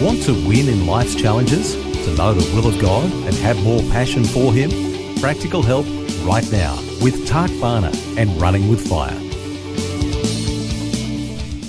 Want to win in life's challenges? To know the will of God and have more passion for Him? Practical help right now with Tak Bhana and Running with Fire.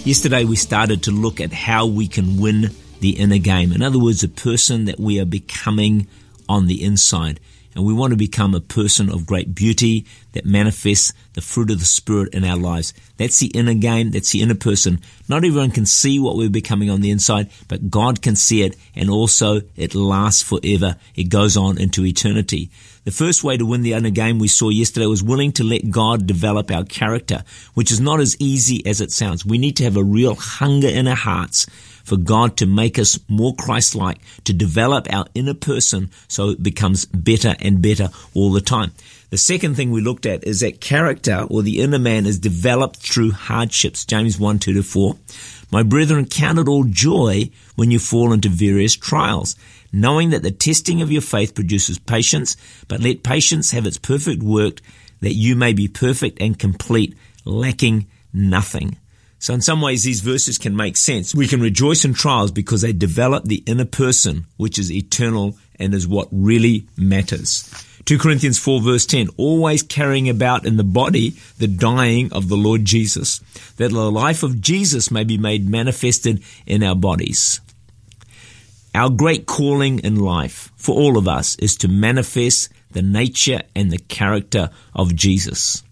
Yesterday we started to look at how we can win the inner game. In other words, a person that we are becoming on the inside and we want to become a person of great beauty that manifests the fruit of the Spirit in our lives. That's the inner game. That's the inner person. Not everyone can see what we're becoming on the inside, but God can see it and also it lasts forever. It goes on into eternity. The first way to win the inner game we saw yesterday was willing to let God develop our character, which is not as easy as it sounds. We need to have a real hunger in our hearts for God to make us more Christ-like, to develop our inner person so it becomes better and better all the time. The second thing we looked at is that character or the inner man is developed through hardships. James 1, 2 to 4. My brethren, count it all joy when you fall into various trials, knowing that the testing of your faith produces patience, but let patience have its perfect work that you may be perfect and complete, lacking nothing. So in some ways, these verses can make sense. We can rejoice in trials because they develop the inner person, which is eternal and is what really matters. 2 Corinthians 4 verse 10, always carrying about in the body the dying of the Lord Jesus, that the life of Jesus may be made manifested in our bodies. Our great calling in life for all of us is to manifest the nature and the character of Jesus.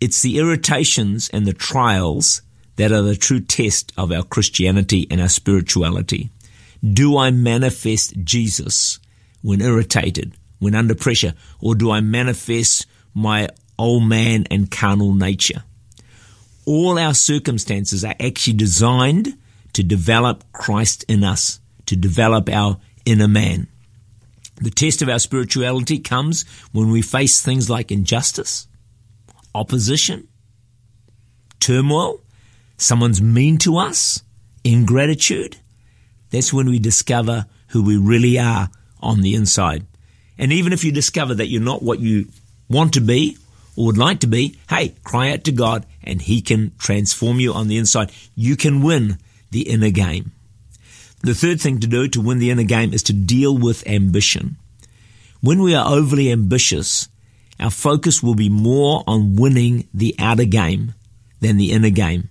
It's the irritations and the trials that are the true test of our Christianity and our spirituality. Do I manifest Jesus when irritated, when under pressure, or do I manifest my old man and carnal nature? All our circumstances are actually designed to develop Christ in us, to develop our inner man. The test of our spirituality comes when we face things like injustice, opposition, turmoil, someone's mean to us, ingratitude, that's when we discover who we really are on the inside. And even if you discover that you're not what you want to be or would like to be, hey, cry out to God and He can transform you on the inside. You can win the inner game. The third thing to do to win the inner game is to deal with ambition. When we are overly ambitious, our focus will be more on winning the outer game than the inner game.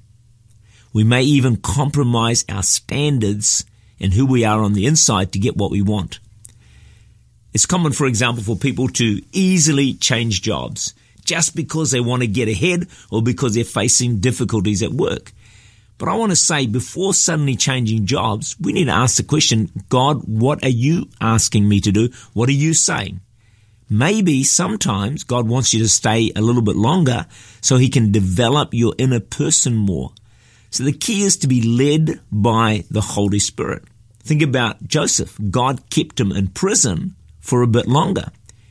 We may even compromise our standards and who we are on the inside to get what we want. It's common, for example, for people to easily change jobs just because they want to get ahead or because they're facing difficulties at work. But I want to say before suddenly changing jobs, we need to ask the question, God, what are you asking me to do? What are you saying? Maybe sometimes God wants you to stay a little bit longer so he can develop your inner person more. So the key is to be led by the Holy Spirit. Think about Joseph. God kept him in prison for a bit longer.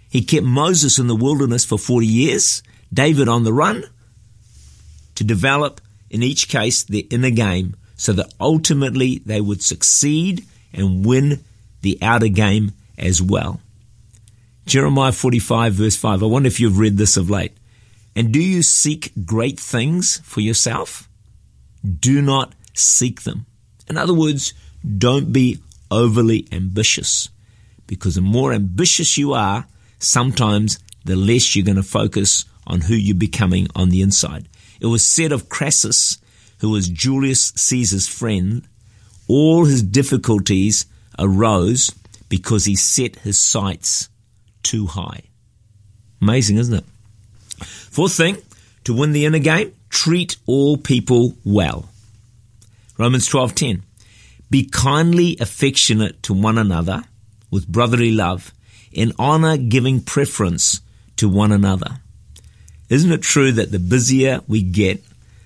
He kept Moses in the wilderness for 40 years, David on the run, to develop, in each case, their inner game so that ultimately they would succeed and win the outer game as well. Jeremiah 45 verse 5. I wonder if you've read this of late. And do you seek great things for yourself? Do not seek them. In other words, don't be overly ambitious because the more ambitious you are, sometimes the less you're going to focus on who you're becoming on the inside. It was said of Crassus, who was Julius Caesar's friend, all his difficulties arose because he set his sights too high. Amazing, isn't it? Fourth thing, to win the inner game, treat all people well. Romans 12:10 Be kindly affectionate to one another with brotherly love, in honor giving preference to one another. Isn't it true that the busier we get,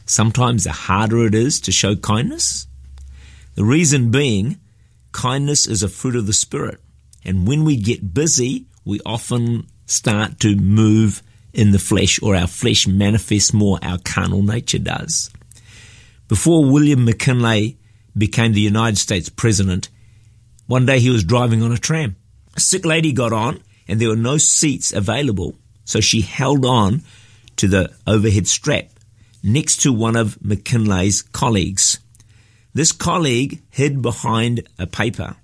sometimes the harder it is to show kindness? The reason being, kindness is a fruit of the Spirit. And when we get busy, we often start to move in the flesh, or our flesh manifests more, our carnal nature does. Before William McKinley became the United States President, one day he was driving on a tram. A sick lady got on, and there were no seats available, so she held on to the overhead strap next to one of McKinley's colleagues. This colleague hid behind a paper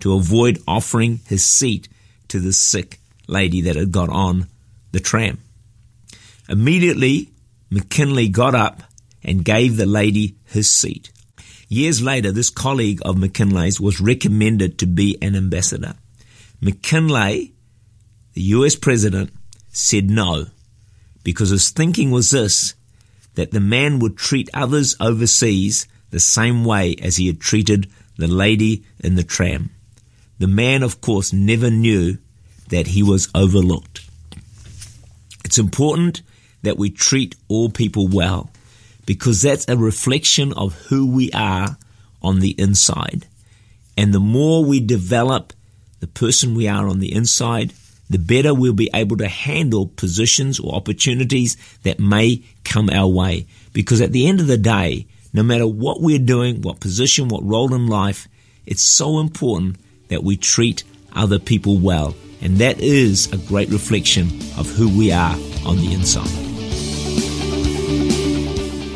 to avoid offering his seat to the sick lady that had got on the tram. Immediately, McKinley got up and gave the lady his seat. Years later, this colleague of McKinley's was recommended to be an ambassador. McKinley, the US president, said no because his thinking was this that the man would treat others overseas the same way as he had treated the lady in the tram. The man, of course, never knew that he was overlooked. It's important that we treat all people well because that's a reflection of who we are on the inside. And the more we develop the person we are on the inside, the better we'll be able to handle positions or opportunities that may come our way. Because at the end of the day, no matter what we're doing, what position, what role in life, it's so important that we treat other people well. And that is a great reflection of who we are on the inside.